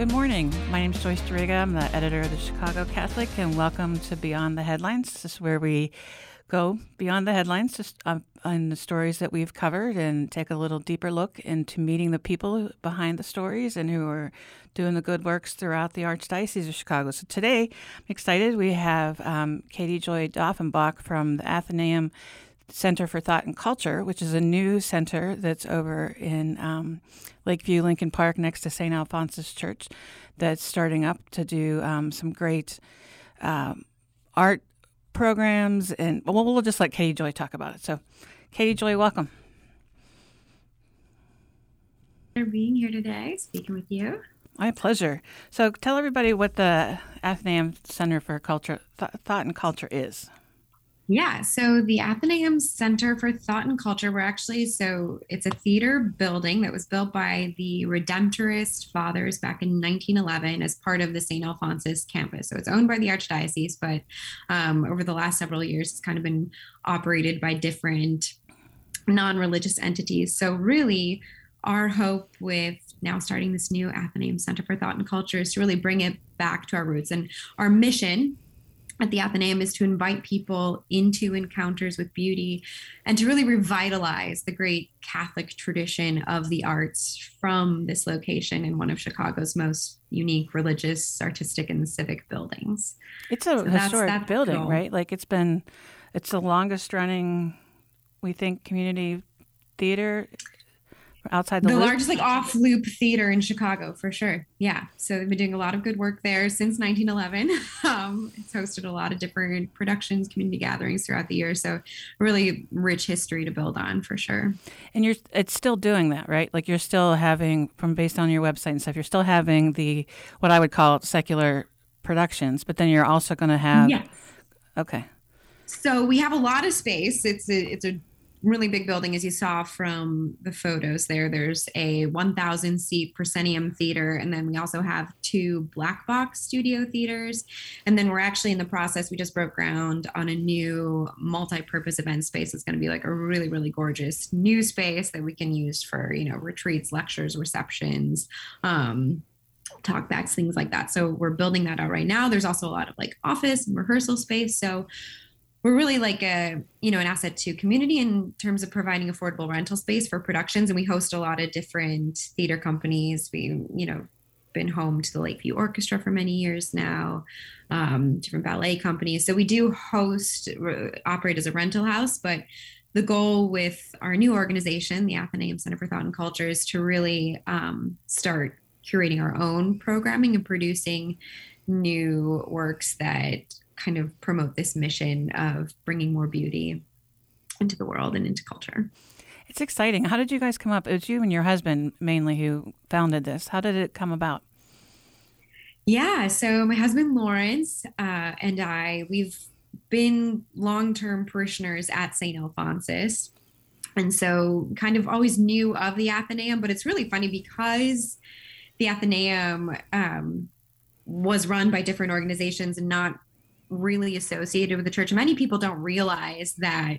Good morning. My name is Joyce Duriga. I'm the editor of the Chicago Catholic, and welcome to Beyond the Headlines. This is where we go beyond the headlines just uh, on the stories that we've covered and take a little deeper look into meeting the people behind the stories and who are doing the good works throughout the Archdiocese of Chicago. So today, I'm excited. We have um, Katie Joy Doffenbach from the Athenaeum Center for Thought and Culture, which is a new center that's over in um, Lakeview, Lincoln Park, next to St. Alphonsus Church, that's starting up to do um, some great um, art programs. And well, we'll just let Katie Joy talk about it. So, Katie Joy, welcome. For being here today, speaking with you. My pleasure. So, tell everybody what the Athenaeum Center for Culture, Th- Thought and Culture is. Yeah, so the Athenaeum Center for Thought and Culture, we're actually, so it's a theater building that was built by the Redemptorist Fathers back in 1911 as part of the St. Alphonsus campus. So it's owned by the Archdiocese, but um, over the last several years, it's kind of been operated by different non religious entities. So, really, our hope with now starting this new Athenaeum Center for Thought and Culture is to really bring it back to our roots. And our mission at the Athenaeum is to invite people into encounters with beauty and to really revitalize the great Catholic tradition of the arts from this location in one of Chicago's most unique religious, artistic, and civic buildings. It's a so historic that's, that's building, right? Like it's been, it's the longest running, we think, community theater outside the, the largest like off loop theater in Chicago for sure. Yeah, so they've been doing a lot of good work there since 1911. Um, it's hosted a lot of different productions, community gatherings throughout the year. So really rich history to build on for sure. And you're it's still doing that, right? Like you're still having from based on your website and stuff. You're still having the what I would call secular productions, but then you're also going to have. Yes. Okay. So we have a lot of space. It's a it's a really big building as you saw from the photos there. There's a 1000 seat proscenium theater and then we also have two black box studio theaters. And then we're actually in the process we just broke ground on a new multi-purpose event space. It's going to be like a really really gorgeous new space that we can use for you know retreats lectures receptions um, talkbacks things like that. So we're building that out right now. There's also a lot of like office and rehearsal space. So we're really like a you know an asset to community in terms of providing affordable rental space for productions. And we host a lot of different theater companies. We you know been home to the lakeview orchestra for many years now um, different ballet companies. So we do host operate as a rental house. But the goal with our new organization the athenaeum center for thought and culture is to really um, start curating our own programming and producing new works that kind of promote this mission of bringing more beauty into the world and into culture. It's exciting. How did you guys come up? It was you and your husband mainly who founded this. How did it come about? Yeah, so my husband Lawrence uh, and I, we've been long-term parishioners at St. Alphonsus, and so kind of always knew of the Athenaeum. But it's really funny because the Athenaeum um, was run by different organizations and not really associated with the church. Many people don't realize that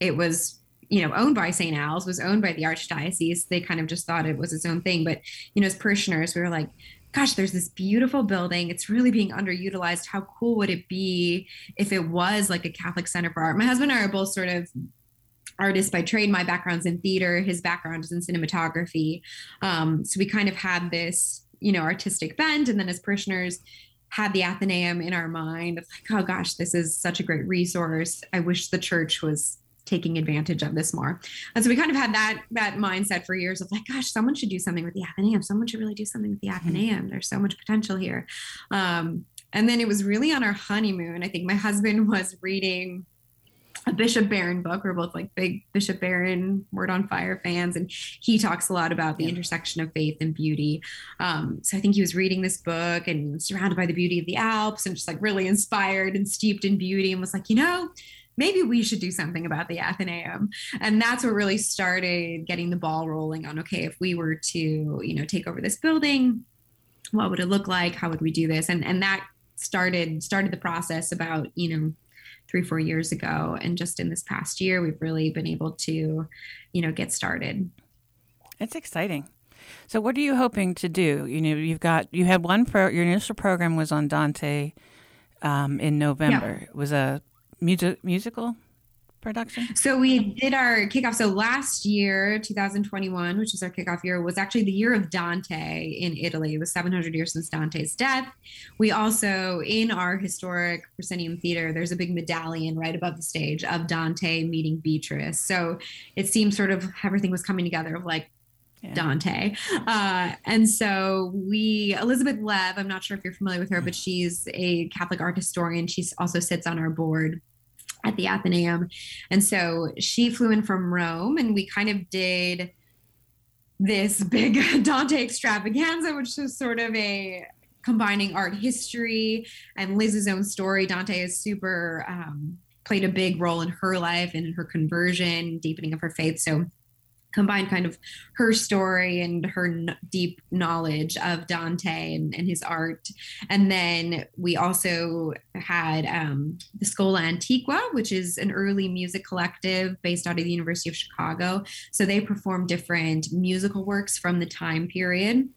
it was, you know, owned by St. Al's, was owned by the Archdiocese. They kind of just thought it was its own thing. But, you know, as parishioners, we were like, gosh, there's this beautiful building. It's really being underutilized. How cool would it be if it was like a Catholic center for art? My husband and I are both sort of artists by trade. My background's in theater, his background is in cinematography. Um, so we kind of had this you know, artistic bent. And then as parishioners had the Athenaeum in our mind of like, oh gosh, this is such a great resource. I wish the church was taking advantage of this more. And so we kind of had that that mindset for years of like, gosh, someone should do something with the Athenaeum. Someone should really do something with the mm-hmm. Athenaeum. There's so much potential here. Um, and then it was really on our honeymoon. I think my husband was reading a Bishop Barron book. We're both like big Bishop Barron Word on Fire fans, and he talks a lot about the yeah. intersection of faith and beauty. Um, so I think he was reading this book and surrounded by the beauty of the Alps and just like really inspired and steeped in beauty, and was like, you know, maybe we should do something about the Athenaeum. And that's what really started getting the ball rolling on okay, if we were to, you know, take over this building, what would it look like? How would we do this? And and that started started the process about, you know, three, four years ago. And just in this past year, we've really been able to, you know, get started. It's exciting. So what are you hoping to do? You know, you've got you had one pro your initial program was on Dante um, in November. Yeah. It was a music musical production? So we did our kickoff. So last year, 2021, which is our kickoff year, was actually the year of Dante in Italy. It was 700 years since Dante's death. We also, in our historic proscenium theater, there's a big medallion right above the stage of Dante meeting Beatrice. So it seems sort of everything was coming together of like yeah. Dante. Uh, and so we, Elizabeth Lev, I'm not sure if you're familiar with her, but she's a Catholic art historian. She also sits on our board at the Athenaeum. And so she flew in from Rome and we kind of did this big Dante extravaganza, which was sort of a combining art history and Liz's own story. Dante is super, um, played a big role in her life and in her conversion, deepening of her faith. So combined kind of her story and her n- deep knowledge of Dante and, and, his art. And then we also had um, the Schola Antiqua, which is an early music collective based out of the University of Chicago. So they perform different musical works from the time period.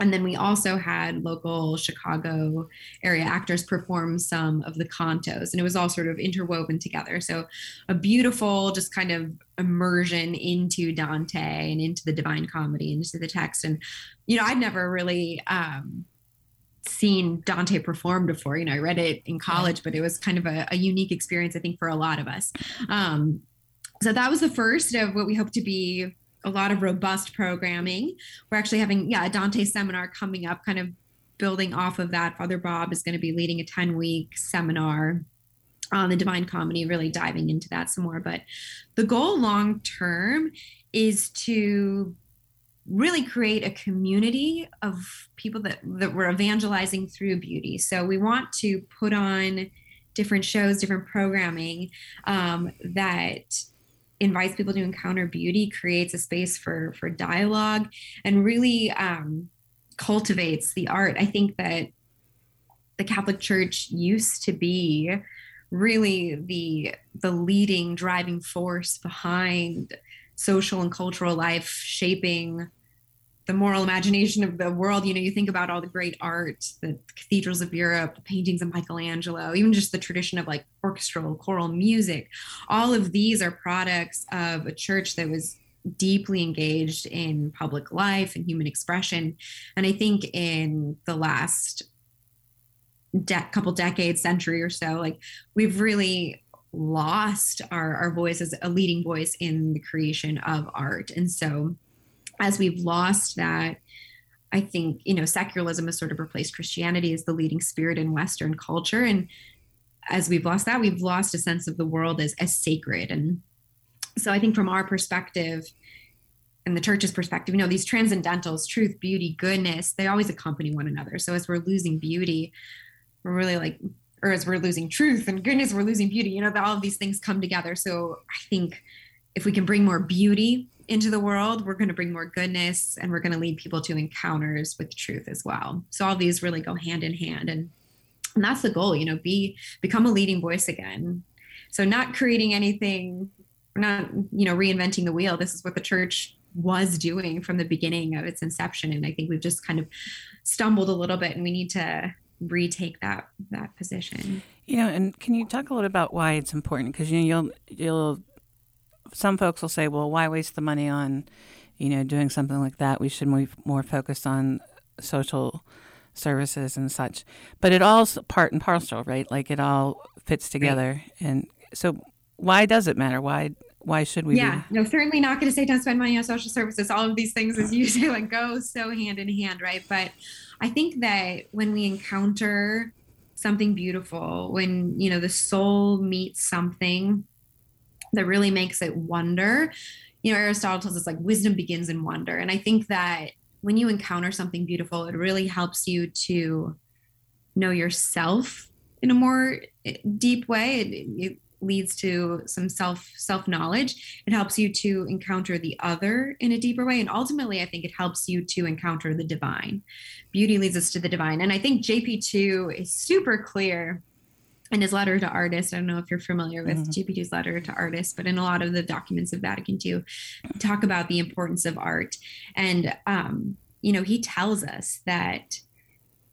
And then we also had local Chicago area actors perform some of the cantos, and it was all sort of interwoven together. So, a beautiful, just kind of immersion into Dante and into the Divine Comedy, and into the text. And, you know, I'd never really um, seen Dante perform before. You know, I read it in college, but it was kind of a, a unique experience, I think, for a lot of us. Um, so, that was the first of what we hope to be a lot of robust programming. We're actually having, yeah, a Dante seminar coming up, kind of building off of that. Father Bob is going to be leading a 10 week seminar on the Divine Comedy, really diving into that some more. But the goal long term is to really create a community of people that, that we're evangelizing through beauty. So we want to put on different shows, different programming um, that invites people to encounter beauty, creates a space for for dialogue, and really um, cultivates the art. I think that the Catholic Church used to be really the the leading driving force behind social and cultural life shaping the moral imagination of the world. You know, you think about all the great art, the cathedrals of Europe, the paintings of Michelangelo, even just the tradition of like orchestral, choral music. All of these are products of a church that was deeply engaged in public life and human expression. And I think in the last de- couple decades, century or so, like we've really lost our, our voice as a leading voice in the creation of art. And so as we've lost that i think you know secularism has sort of replaced christianity as the leading spirit in western culture. And as we've lost that we've lost a sense of the world as, as sacred. And so i think from our perspective and the church's perspective you know these transcendentals truth beauty goodness they always accompany one another. So as we're losing beauty we're really like or as we're losing truth and goodness we're losing beauty you know that all of these things come together. So i think if we can bring more beauty into the world, we're going to bring more goodness and we're going to lead people to encounters with truth as well. So all these really go hand in hand and and that's the goal, you know, be become a leading voice again. So not creating anything, not, you know, reinventing the wheel. This is what the church was doing from the beginning of its inception and I think we've just kind of stumbled a little bit and we need to retake that that position. You know, and can you talk a little about why it's important because you know you'll you'll some folks will say, well, why waste the money on, you know, doing something like that? We should be more focused on social services and such. But it all's part and parcel, right? Like it all fits together. Right. And so, why does it matter? Why why should we? Yeah, be? no, certainly not going to say don't spend money on social services. All of these things, as you say, like go so hand in hand, right? But I think that when we encounter something beautiful, when you know the soul meets something that really makes it wonder, you know, Aristotle tells us like wisdom begins in wonder, and I think that when you encounter something beautiful, it really helps you to know yourself in a more eh, deep way. It, it leads to some self self knowledge. It helps you to encounter the other in a deeper way, and ultimately, I think it helps you to encounter the divine. Beauty leads us to the divine, and I think JP two is super clear in his letter to artists, I don't know if you're familiar with mm-hmm. JP2's letter to artists, but in a lot of the documents of Vatican II, talk about the importance of art. And, um, you know, he tells us that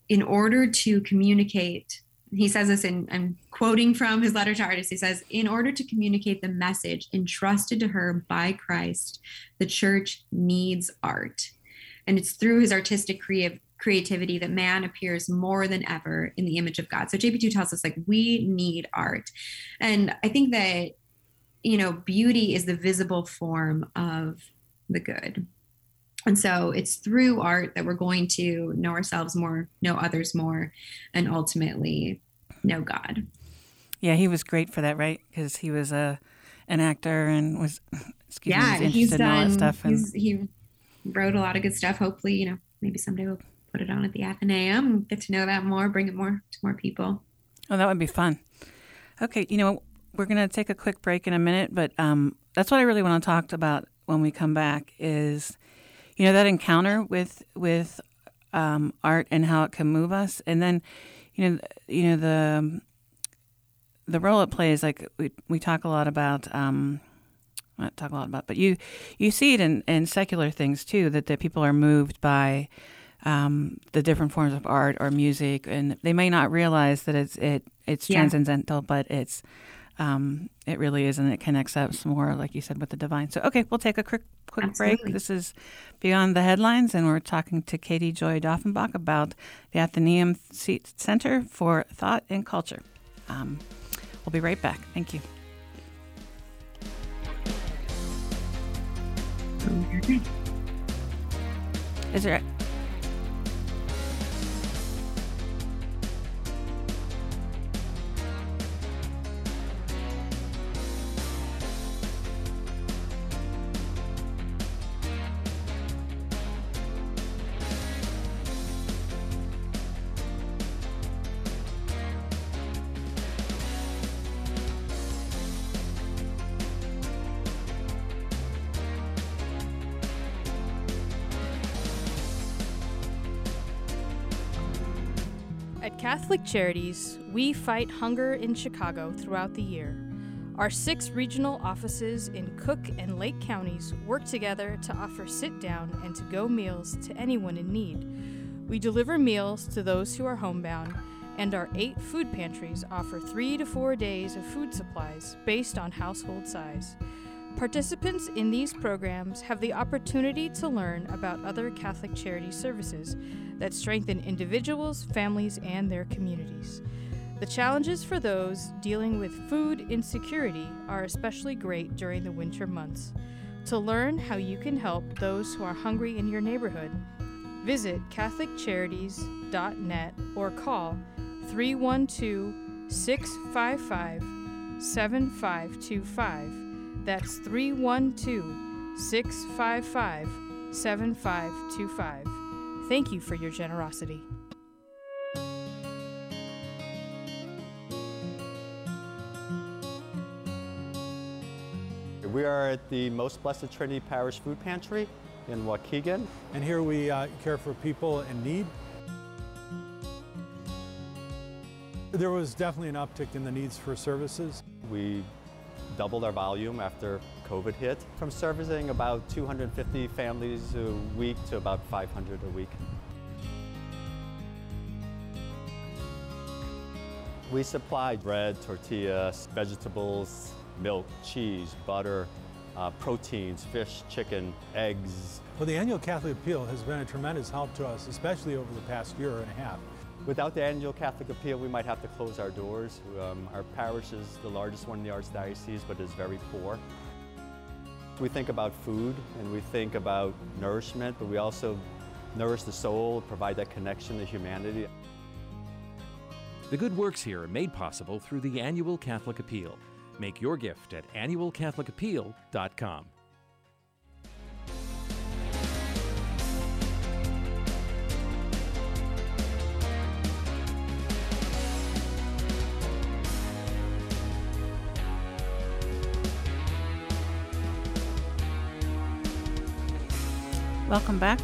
in order to communicate, he says this in, I'm quoting from his letter to artists. He says, in order to communicate the message entrusted to her by Christ, the church needs art. And it's through his artistic creative creativity that man appears more than ever in the image of God. So JP2 tells us like we need art. And I think that you know, beauty is the visible form of the good. And so it's through art that we're going to know ourselves more, know others more, and ultimately know God. Yeah, he was great for that, right? Because he was a an actor and was excuse yeah, me, he's done, all that stuff. And, he wrote a lot of good stuff. Hopefully, you know, maybe someday we'll put it on at the Athenaeum, get to know that more, bring it more to more people. Oh, that would be fun. Okay, you know, we're going to take a quick break in a minute, but um, that's what I really want to talk about when we come back is, you know, that encounter with with um, art and how it can move us, and then, you know, you know the the role it plays. Like we we talk a lot about. Um, not talk a lot about, but you you see it in, in secular things too. That that people are moved by um, the different forms of art or music, and they may not realize that it's it it's yeah. transcendental, but it's um, it really is, and it connects us more, like you said, with the divine. So, okay, we'll take a quick quick Absolutely. break. This is Beyond the Headlines, and we're talking to Katie Joy Doffenbach about the Athenaeum Center for Thought and Culture. Um, we'll be right back. Thank you. Is there Charities, we fight hunger in Chicago throughout the year. Our six regional offices in Cook and Lake counties work together to offer sit down and to go meals to anyone in need. We deliver meals to those who are homebound, and our eight food pantries offer three to four days of food supplies based on household size. Participants in these programs have the opportunity to learn about other Catholic charity services that strengthen individuals, families, and their communities. The challenges for those dealing with food insecurity are especially great during the winter months. To learn how you can help those who are hungry in your neighborhood, visit CatholicCharities.net or call 312 655 7525 that's 312 655 7525. Thank you for your generosity. We are at the Most Blessed Trinity Parish Food Pantry in Waukegan. And here we uh, care for people in need. There was definitely an uptick in the needs for services. We doubled our volume after COVID hit, from servicing about 250 families a week to about 500 a week. We supply bread, tortillas, vegetables, milk, cheese, butter, uh, proteins, fish, chicken, eggs. Well, the annual Catholic Appeal has been a tremendous help to us, especially over the past year and a half. Without the annual Catholic Appeal, we might have to close our doors. Um, our parish is the largest one in the Archdiocese, but is very poor. We think about food and we think about nourishment, but we also nourish the soul, provide that connection to humanity. The good works here are made possible through the annual Catholic Appeal. Make your gift at annualcatholicappeal.com. Welcome back.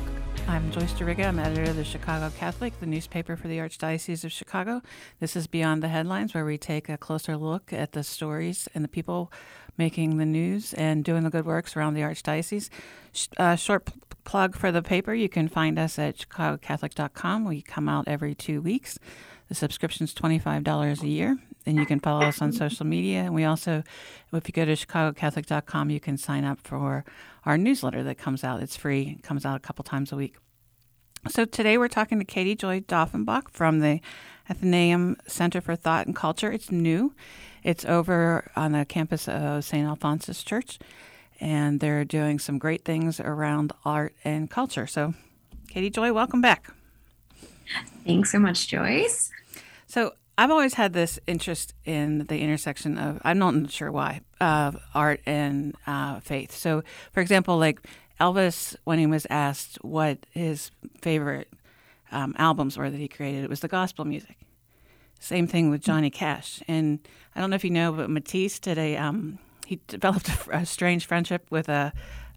I'm Joyce Duriga. I'm editor of the Chicago Catholic, the newspaper for the Archdiocese of Chicago. This is Beyond the Headlines, where we take a closer look at the stories and the people making the news and doing the good works around the Archdiocese. Uh, short p- plug for the paper you can find us at chicagocatholic.com. We come out every two weeks. The subscription is $25 a year, and you can follow us on social media. And we also, if you go to chicagocatholic.com, you can sign up for our newsletter that comes out. It's free, it comes out a couple times a week. So today we're talking to Katie Joy Doffenbach from the Athenaeum Center for Thought and Culture. It's new. It's over on the campus of St. Alphonsus Church, and they're doing some great things around art and culture. So, Katie Joy, welcome back. Thanks so much, Joyce. So, I've always had this interest in the intersection of, I'm not sure why, of art and uh, faith. So, for example, like Elvis, when he was asked what his favorite um, albums were that he created, it was the gospel music. Same thing with Johnny Cash. And I don't know if you know, but Matisse did a, um, he developed a, a, strange friendship with a,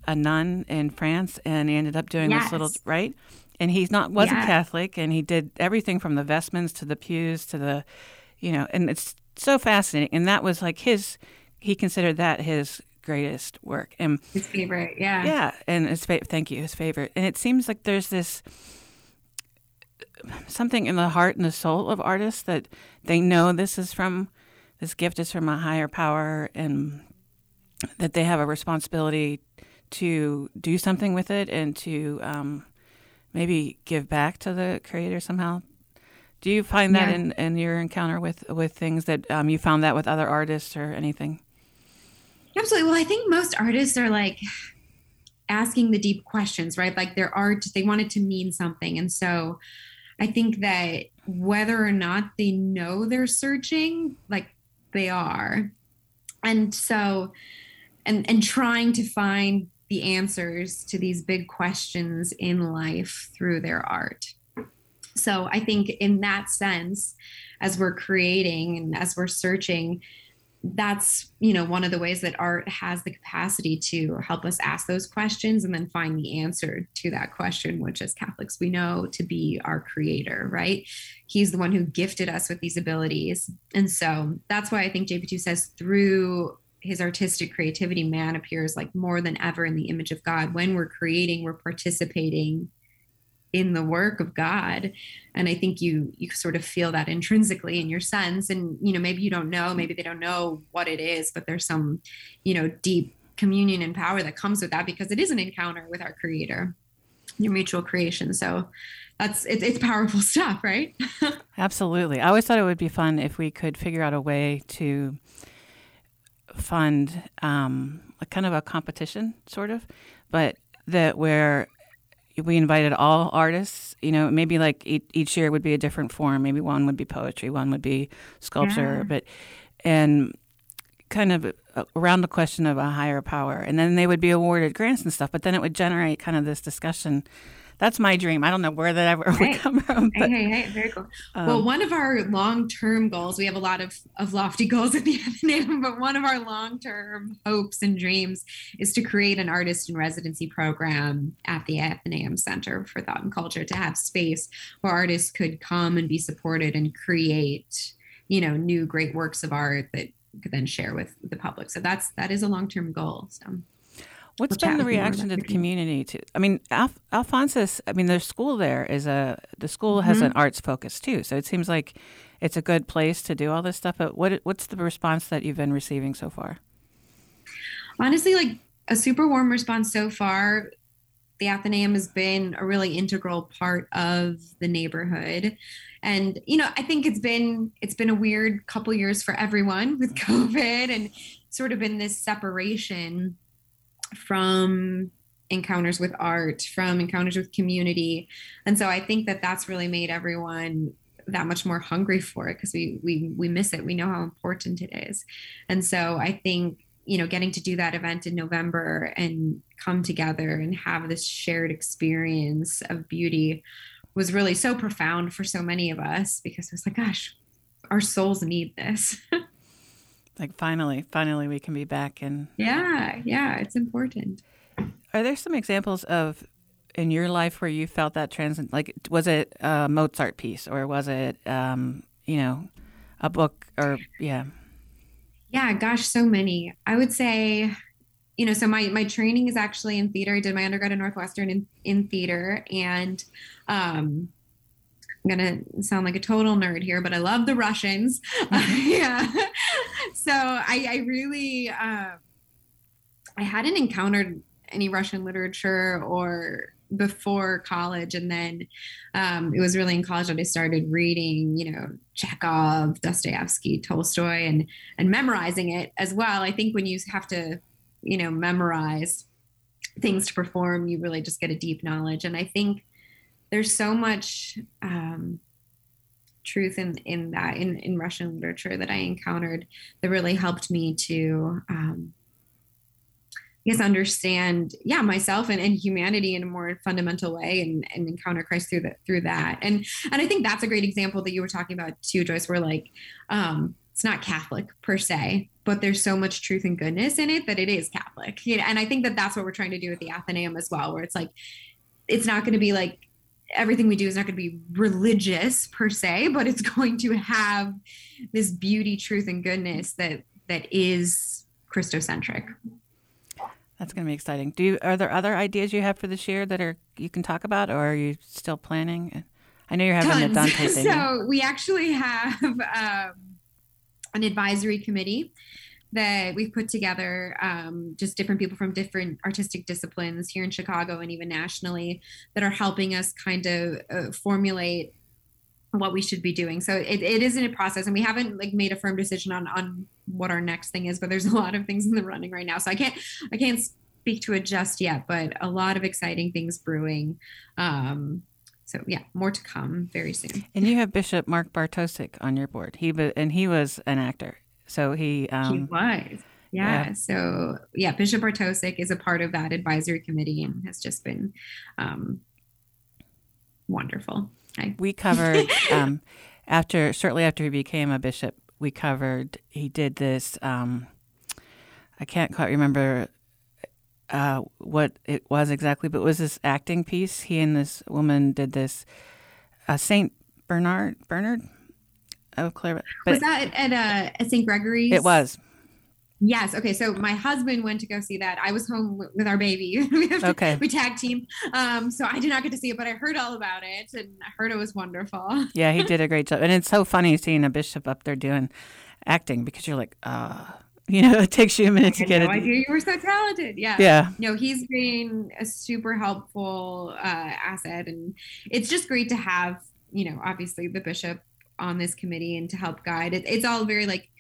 a nun in France, and he ended up doing yes. this little, right? And he's not wasn't Yeah. Catholic, and he did everything from the vestments to the pews to the, you know, and it's so fascinating. And that was like his, he considered that his greatest work, and His favorite, yeah. yeah, and his fa- thank you, his favorite. And it seems like there's this something in the heart and the soul of artists that they know this is from this gift is from a higher power, and that they have a responsibility to do something with it and to um, maybe give back to the creator somehow. Do you find that Yeah. in, in your encounter with with things that um, you found that with other artists or anything? Absolutely. Well, I think most artists are like asking the deep questions, right? Like their art, they want it to mean something. And so I think that whether or not they know they're searching, like they are. And so, and, and trying to find the answers to these big questions in life through their art. So I think in that sense, as we're creating and as we're searching, that's you know one of the ways that art has the capacity to help us ask those questions and then find the answer to that question which as catholics we know to be our creator right he's the one who gifted us with these abilities and so that's why i think jp2 says through his artistic creativity man appears like more than ever in the image of god when we're creating we're participating in the work of God. And I think you you sort of feel that intrinsically in your sense. And you know, maybe you don't know, maybe they don't know what it is, but there's some, you know, deep communion and power that comes with that because it is an encounter with our creator, your mutual creation. So that's it's it's powerful stuff, right? Absolutely. I always thought it would be fun if we could figure out a way to fund um, a kind of a competition, sort of, but that where we invited all artists, you know, maybe like each, each year would be a different form. Maybe one would be poetry, one would be sculpture, Yeah. but, and kind of uh, around the question of a higher power. And then they would be awarded grants and stuff, but then it would generate kind of this discussion. That's my dream. I don't know where that ever would come from, Hey, but hey, hey, very cool. well, um, one of our long-term goals, we have a lot of, of lofty goals at the Athenaeum, but one of our long-term hopes and dreams is to create an artist in residency program at the Athenaeum Center for Thought and Culture to have space where artists could come and be supported and create, you know, new great works of art that could then share with the public. So that's that is a long-term goal. So What's been the with you more reaction to the community to? I mean, Alf- Alphonsus. I mean, their school there is a the school has Mm-hmm. an arts focus too, so it seems like it's a good place to do all this stuff. But what what's the response that you've been receiving so far? honestly like a super warm response so far. The Athenaeum has been a really integral part of the neighborhood. And you know, I think it's been it's been a weird couple years for everyone with COVID and sort of been this separation from encounters with art, from encounters with community. And so I think that that's really made everyone that much more hungry for it because we we we miss it. We know how important it is. And so I think you know getting to do that event in November and come together and have this shared experience of beauty was really so profound for so many of us because it was like gosh our souls need this like finally finally we can be back and yeah yeah it's important are there some examples of in your life where you felt that transcend Like, was it a Mozart piece or was it, um, you know, a book or yeah? Yeah, gosh, so many. I would say, you know, so my my training is actually in theater. I did my undergrad at Northwestern in in theater, and um, I'm gonna sound like a total nerd here, but I love the Russians. yeah, so I, I really, uh, I hadn't encountered any Russian literature or before college. And then um, it was really in college that i started reading you know chekhov dostoevsky tolstoy and and memorizing it as well. I think when you have to you know memorize things to perform you really just get a deep knowledge. And i think there's so much um, truth in in that in in russian literature that i encountered that really helped me to um, I guess understand yeah myself and, and humanity in a more fundamental way and, and encounter christ through that through that. And and i think that's a great example that you were talking about too joyce where like um it's not catholic per se but there's so much truth and goodness in it that it is catholic. You know, and i think that that's what we're trying to do with the athenaeum as well where it's like it's not going to be like everything we do is not going to be religious per se but it's going to have this beauty truth and goodness that that is christocentric that's going to be exciting. Do you, are there other ideas you have for this year that are you can talk about, or are you still planning? I know you're having Tons. a Dante thing. So we actually have um, an advisory committee that we've put together, um, just different people from different artistic disciplines here in Chicago and even nationally that are helping us kind of uh, formulate what we should be doing. So it, it is in a process and we haven't like made a firm decision on on what our next thing is, but there's a lot of things in the running right now. So I can't I can't speak to it just yet, but a lot of exciting things brewing. Um so yeah, more to come very soon. And you have Bishop Mark Bartosik on your board. He and he was an actor. So he um He was. Yeah. yeah. So yeah, Bishop Bartosik is a part of that advisory committee and has just been um wonderful. Okay. We covered um, after shortly after he became a bishop. We covered. He did this. Um, I can't quite remember uh, what it was exactly, but it was this acting piece. He and this woman did this. Uh, Saint Bernard Bernard of Clare. Was that at, uh, St. Gregory's? It was. Yes. Okay. So my husband went to go see that. I was home with our baby. we okay. we tag team. Um, so I did not get to see it, but I heard all about it and I heard it was wonderful. yeah, he did a great job. And it's so funny seeing a bishop up there doing acting because you're like, uh, you know, it takes you a minute to get no it. idea you were so talented. Yeah. Yeah. No, he's been a super helpful uh, asset. And it's just great to have, you know, obviously the bishop on this committee and to help guide it. It's all very like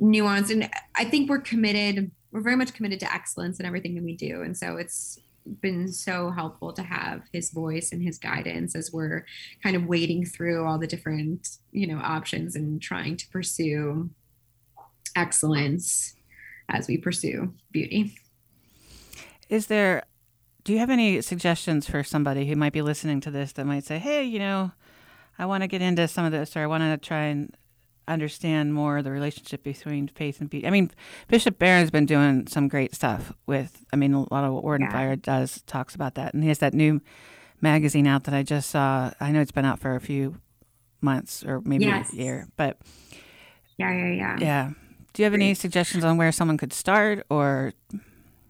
nuanced and i think we're committed we're very much committed to excellence in everything that we do and so it's been so helpful to have his voice and his guidance as we're kind of wading through all the different you know options and trying to pursue excellence as we pursue beauty is there do you have any suggestions for somebody who might be listening to this that might say hey you know i want to get into some of this or i want to try and understand more the relationship between faith and beauty. I mean, Bishop Barron's been doing some great stuff with. I mean, a lot of what Word yeah. and Fire does talks about that, and he has that new magazine out that I just saw. I know it's been out for a few months or maybe yes. a year, but yeah, yeah, yeah, yeah. Do you have any suggestions on where someone could start or?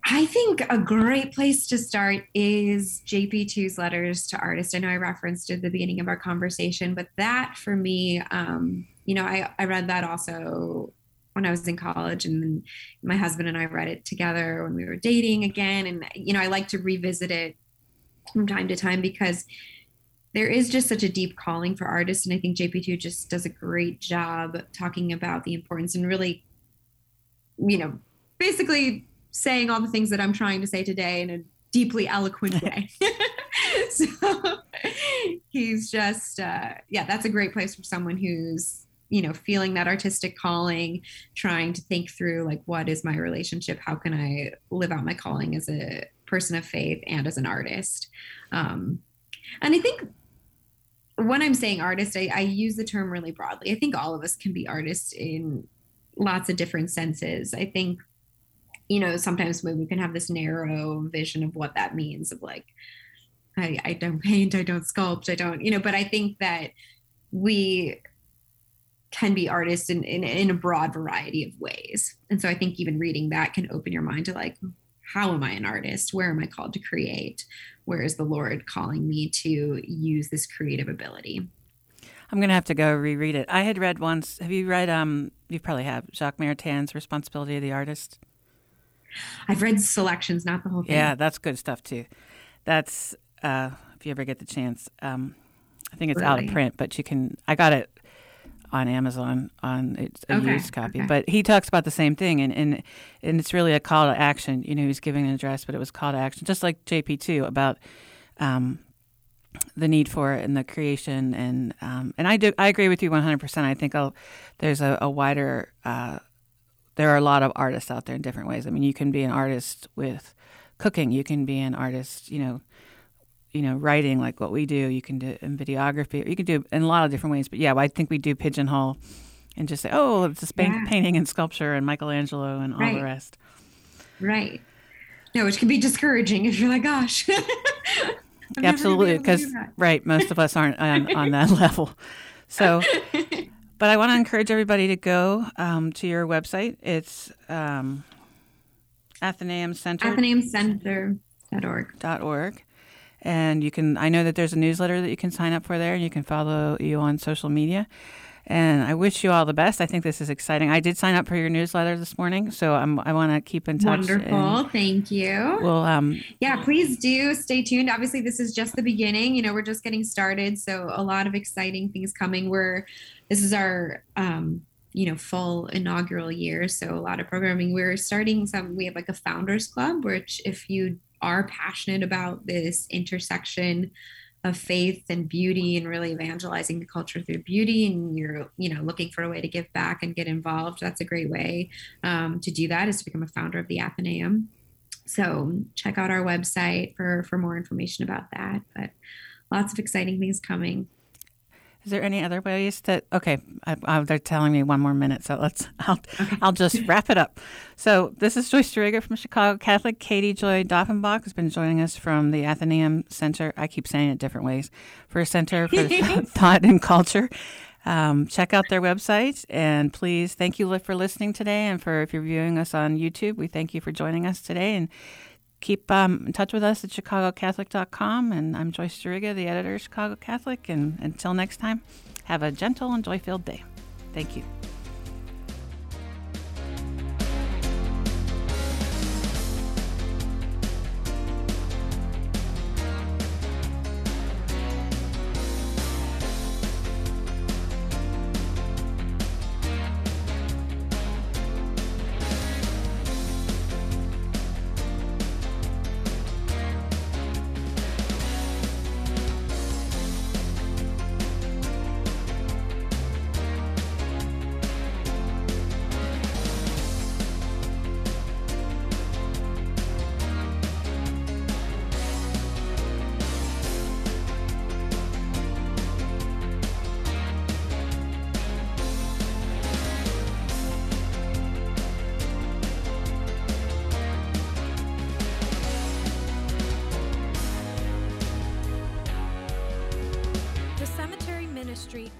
I think a great place to start is JP2's letters to artists. I know I referenced it at the beginning of our conversation, but that for me, um, you know, I, I read that also when I was in college, and my husband and I read it together when we were dating again. And you know, I like to revisit it from time to time because there is just such a deep calling for artists, and I think JP2 just does a great job talking about the importance and really, you know, basically saying all the things that I'm trying to say today in a deeply eloquent way. so he's just, uh, yeah, that's a great place for someone who's, you know, feeling that artistic calling, trying to think through like, what is my relationship? How can I live out my calling as a person of faith and as an artist? Um, and I think when I'm saying artist, I, I use the term really broadly. I think all of us can be artists in lots of different senses. I think you know, sometimes we can have this narrow vision of what that means of like, I, I don't paint, I don't sculpt, I don't, you know, but I think that we can be artists in, in, in a broad variety of ways. And so I think even reading that can open your mind to like, how am I an artist? Where am I called to create? Where is the Lord calling me to use this creative ability? I'm gonna have to go reread it. I had read once. Have you read? Um, you probably have Jacques Maritain's "Responsibility of the Artist." I've read selections, not the whole thing. Yeah, that's good stuff too. That's uh, if you ever get the chance. Um, I think it's really? out of print, but you can. I got it on Amazon on it's a okay, used copy. Okay. But he talks about the same thing, and, and and it's really a call to action. You know, he's giving an address, but it was call to action, just like JP two about. Um, the need for it and the creation and um, and I do I agree with you 100%. I think I'll, there's a, a wider uh, there are a lot of artists out there in different ways. I mean, you can be an artist with cooking. You can be an artist, you know, you know, writing like what we do. You can do in videography. You can do in a lot of different ways. But yeah, I think we do pigeonhole and just say, oh, it's a yeah. painting and sculpture and Michelangelo and all right. the rest. Right. No, which can be discouraging if you're like, gosh. Absolutely, because right, most of us aren't on, on that level. So but I want to encourage everybody to go um, to your website. It's um, Athenaeum Center. AthenaeumCenter.org. Dot org. And you can, I know that there's a newsletter that you can sign up for there, and you can follow you on social media. And I wish you all the best. I think this is exciting. I did sign up for your newsletter this morning, so I'm, i want to keep in touch. Wonderful. Thank you. Well, um, yeah, please do stay tuned. Obviously, this is just the beginning. You know, we're just getting started, so a lot of exciting things coming. We're this is our um, you know full inaugural year, so a lot of programming. We're starting some. We have like a founders club, which if you are passionate about this intersection of faith and beauty and really evangelizing the culture through beauty and you're you know looking for a way to give back and get involved that's a great way um, to do that is to become a founder of the athenaeum so check out our website for for more information about that but lots of exciting things coming is there any other ways that? Okay, I, I, they're telling me one more minute, so let's. I'll okay. I'll just wrap it up. So this is Joyce Duriga from Chicago Catholic. Katie Joy Doffenbach has been joining us from the Athenaeum Center. I keep saying it different ways for a Center for Thought and Culture. Um, check out their website and please thank you for listening today and for if you're viewing us on YouTube. We thank you for joining us today and keep um, in touch with us at chicagocatholic.com. And I'm Joyce Duriga, the editor of Chicago Catholic. And until next time, have a gentle and joy filled day. Thank you.